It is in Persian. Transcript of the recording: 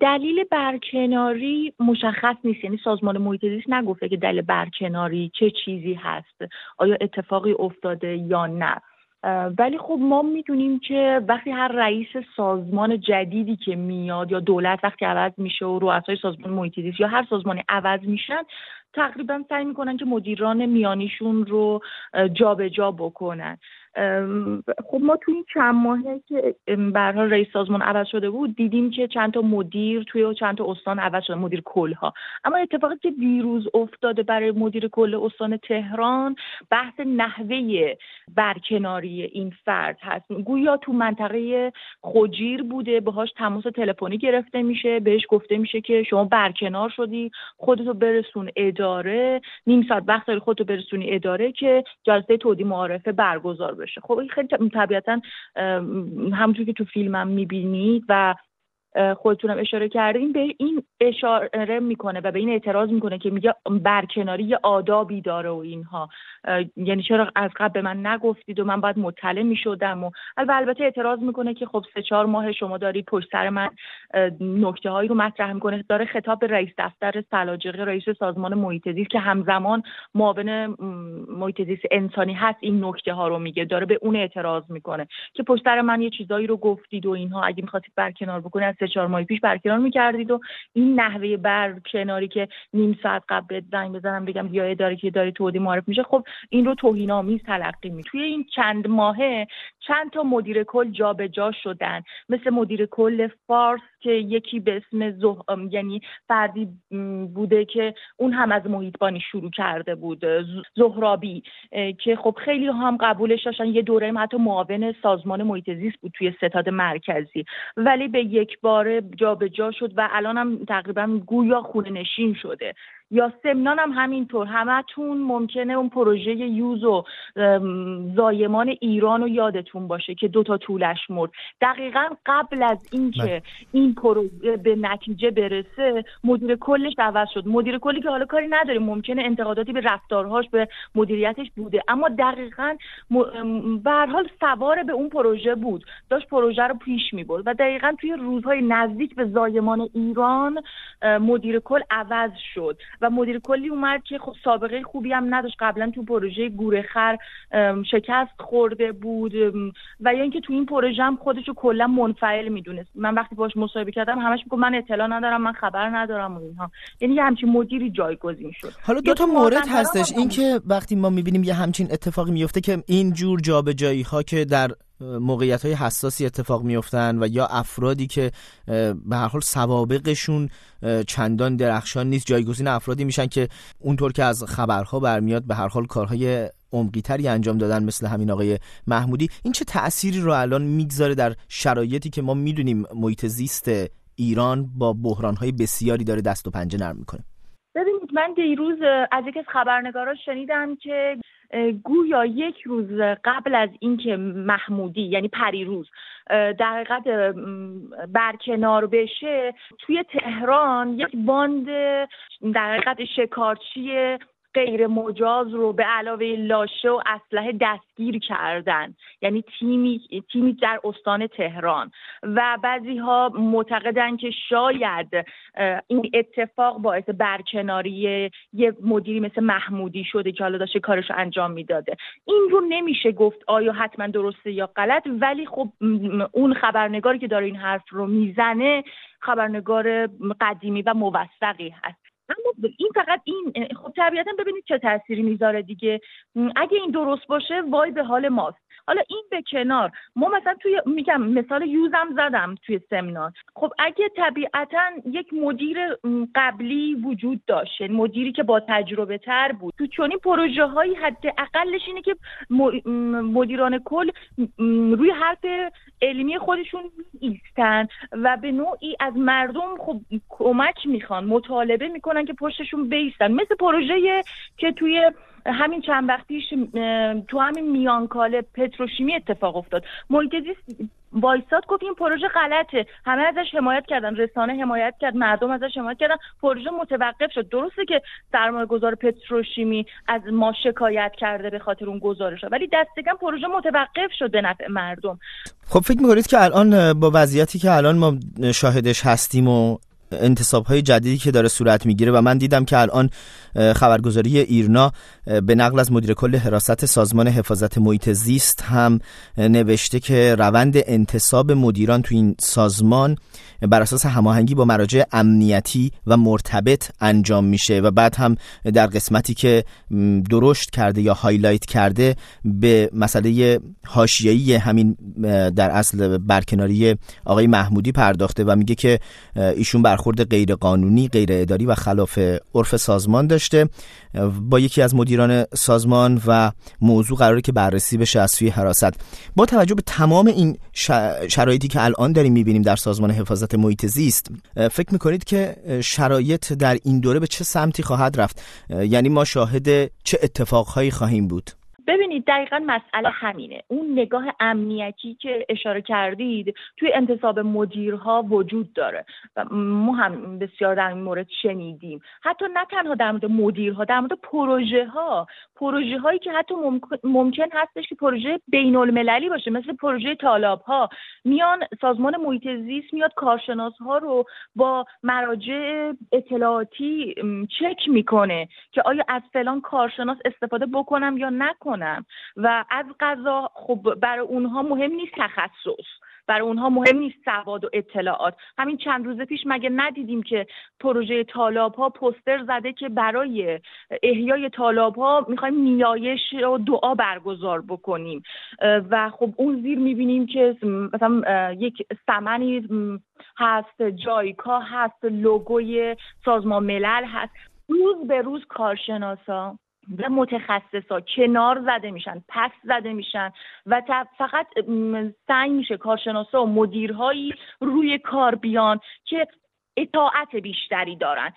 دلیل برکناری مشخص نیست. یعنی سازمان محیط زیست نگفته که دلیل برکناری چه چیزی هست آیا اتفاقی افتاده یا نه. ولی خب ما می‌دونیم که وقتی هر رئیس سازمان جدیدی که میاد یا دولت وقتی عوض میشه و رؤسای سازمان محیط یا هر سازمانی عوض میشن تقریبا سعی می‌کنن که مدیران میانیشون رو جابجا جا بکنن. خب ما توی این چند ماهه که برها رئیس سازمان عوض شده بود دیدیم که چند تا مدیر توی چند تا استان عوض شده مدیر کلها. اما اتفاقی که دیروز افتاده برای مدیر کل استان تهران بحث نحوه برکناری این فرد هست. گویا تو منطقه خجیر بوده باهاش تماس تلفنی گرفته میشه بهش گفته میشه که شما برکنار شدی خودتو برسون اداره. نیم ساعت وقت داری خودتو برسونی اداره که جلسه تودی معارفه برگزار بشه. خب خیلی طبیعتا همونجور که تو فیلمم می‌بینید و خودتونم اشاره کردین به این اشاره می‌کنه و به این اعتراض می‌کنه که میگه برکناری یه آدابی داره و اینها. یعنی چرا از قبل به من نگفتید و من باید مطلع می‌شدم و البته اعتراض می‌کنه که خب سه چهار ماه شما دارید پشت سر من نکته هایی رو مطرح می‌کنه. داره خطاب به رئیس دفتر سلاجقی رئیس سازمان محیط زیست که همزمان معاون محیط زیست انسانی هست این نکته ها رو میگه. داره به اون اعتراض می‌کنه که پشت سر من یه چیزایی رو گفتید و اینها. اگه می‌خواستید برکنار بکنید سه چهار ماه پیش برکنار می‌کردید و این نحوه برکناری که نیم ساعت قبل زنگ بزنم بگم بیا اداره که داری تودی معرف میشه خب این رو توهین آمیز تلقی می توی این چند ماهه چند تا مدیر کل جابجا جا شدن. مثل مدیر کل فارس که یکی به اسم زه... یعنی فردی بوده که اون هم از محیطبانی شروع کرده بود. زهرابی که خب خیلی هم قبولش داشتن. یه دوره حتی معاون سازمان محیط زیست بود توی ستاد مرکزی. ولی به یک بار جابجا جا شد و الان هم تقریبا گویا خونه نشین شده. یا سمنان هم همینطور. همتون ممکنه اون پروژه یوز و زایمان ایران رو یادتون باشه که دوتا طولش مرد. دقیقا قبل از اینکه بله. این پروژه به نتیجه برسه مدیر کلش عوض شد. مدیر کلی که حالا کاری نداره. ممکنه انتقاداتی به رفتارهاش به مدیریتش بوده. اما دقیقا به حال سوار به اون پروژه بود. داشت پروژه رو پیش می برد و دقیقا توی روزهای نزدیک به زایمان ایران مدیر کل عوض شد. و مدیر کلی اومد که خب سابقه خوبی هم نداشت. قبلا تو پروژه گورخر شکست خورده بود و یا اینکه تو این پروژه هم خودش رو کلا منفعل می‌دونست. من وقتی باش مصاحبه کردم همش میگم من اطلاع ندارم من خبر ندارم و اینها. یعنی یه همچین مدیری جایگزین شد. حالا دو تا مورد هستش. اینکه وقتی ما می‌بینیم یه همچین اتفاقی میفته که این جور جابجایی ها که در موقعیت های حساسی اتفاق میفتن و یا افرادی که به هر حال سوابقشون چندان درخشان نیست جایگزین افرادی میشن که اونطور که از خبرها برمیاد به هر حال کارهای عمقی انجام دادن مثل همین آقای محمودی. این چه تأثیری رو الان می‌گذاره در شرایطی که ما می‌دونیم محیط زیست ایران با بحرانهای بسیاری داره دست و پنجه نرم می‌کنه؟ ببینید من دیروز از یکی از خبرنگارا شنیدم که گویا یک روز قبل از اینکه محمودی یعنی پریروز در حقیقت برکنار بشه توی تهران یک باند در حقیقت شکارچی غیر مجاز رو به علاوه لاشه و اسلحه دستگیر کردن. یعنی تیمی تیمی در استان تهران. و بعضی ها معتقدن که شاید این اتفاق باعث برکناری یه مدیری مثل محمودی شده که حالا داشته کارش رو انجام می‌داده. این رو نمیشه گفت آیا حتما درسته یا غلط ولی خب اون خبرنگاری که داره این حرف رو می‌زنه خبرنگار قدیمی و موثقی هست. اما این فقط این خب طبیعتا ببینید چه تاثیری می‌ذاره دیگه. اگه این درست باشه وای به حال ماست. حالا این به کنار ما مثلا توی میگم مثال یوزم زدم توی سمنار خب اگه طبیعتا یک مدیر قبلی وجود داشت یعنی مدیری که با تجربه تر بود تو چونی پروژه هایی حد اینه که مدیران کل روی حرف علمی خودشون ایستن و به نوعی از مردم خب کمک می‌خوان مطالبه می‌کنن که پشتشون بیستن. مثل پروژه که توی همین چند وقت پیش تو همین میانکاله پتروشیمی اتفاق افتاد. محیط وایساد گفت این پروژه غلطه. همه ازش حمایت کردن. رسانه حمایت کرد. مردم ازش حمایت کردن. پروژه متوقف شد. درسته که سرمایه گذار پتروشیمی از ما شکایت کرده به خاطر اون گزارش ولی دستگم پروژه متوقف شد به نفع مردم. خب فکر می‌کنید که الان با وضعیتی که الان ما شاهدش هستیم و انتصاب های جدیدی که داره صورت می‌گیره و من دیدم که الان خبرگزاری ایرنا به نقل از مدیر کل حراست سازمان حفاظت محیط زیست هم نوشته که روند انتصاب مدیران تو این سازمان بر اساس هماهنگی با مراجع امنیتی و مرتبط انجام میشه و بعد هم در قسمتی که درشت کرده یا هایلایت کرده به مسئله حاشیه‌ای همین در اصل برکناری آقای محمودی پرداخته و میگه که ایشون برخورد غیر قانونی غیر اداری و خلاف عرف سازمان داشته. با یکی از مدیران سازمان و موضوع قراره که بررسی بشه از سوی حراست. با توجه به تمام این شرایطی که الان داریم می‌بینیم در سازمان حفاظت محیط زیست فکر می‌کنید که شرایط در این دوره به چه سمتی خواهد رفت؟ یعنی ما شاهد چه اتفاقهایی خواهیم بود؟ ببینید دقیقا مسئله همینه. اون نگاه امنیتی که اشاره کردید توی انتصاب مدیرها وجود داره. و ما هم بسیار در این مورد شنیدیم. حتی نه تنها در مورد مدیرها در مورد پروژه ها پروژه هایی که حتی ممکن هستش که پروژه بین المللی باشه مثل پروژه طالاب ها میان سازمان محیط زیست میاد کارشناس ها رو با مراجع اطلاعاتی چک می‌کنه که آیا از فلان کارشناس استفاده بکنم یا نکنم. و از قضا خب برای اونها مهم نیست تخصص. برای اونها مهم نیست سواد و اطلاعات. همین چند روز پیش مگه ندیدیم که پروژه تالاب ها پوستر زده که برای احیای تالاب ها می‌خوایم نیایش و دعا برگزار بکنیم. و خب اون زیر می‌بینیم که مثلا یک سمنی هست جایکا هست لوگوی سازمان ملل هست. روز به روز کارشناسا و متخصصا کنار زده میشن پس زده میشن و فقط سعی میشه کارشناسا و مدیرهایی روی کار بیان که اطاعت بیشتری دارن.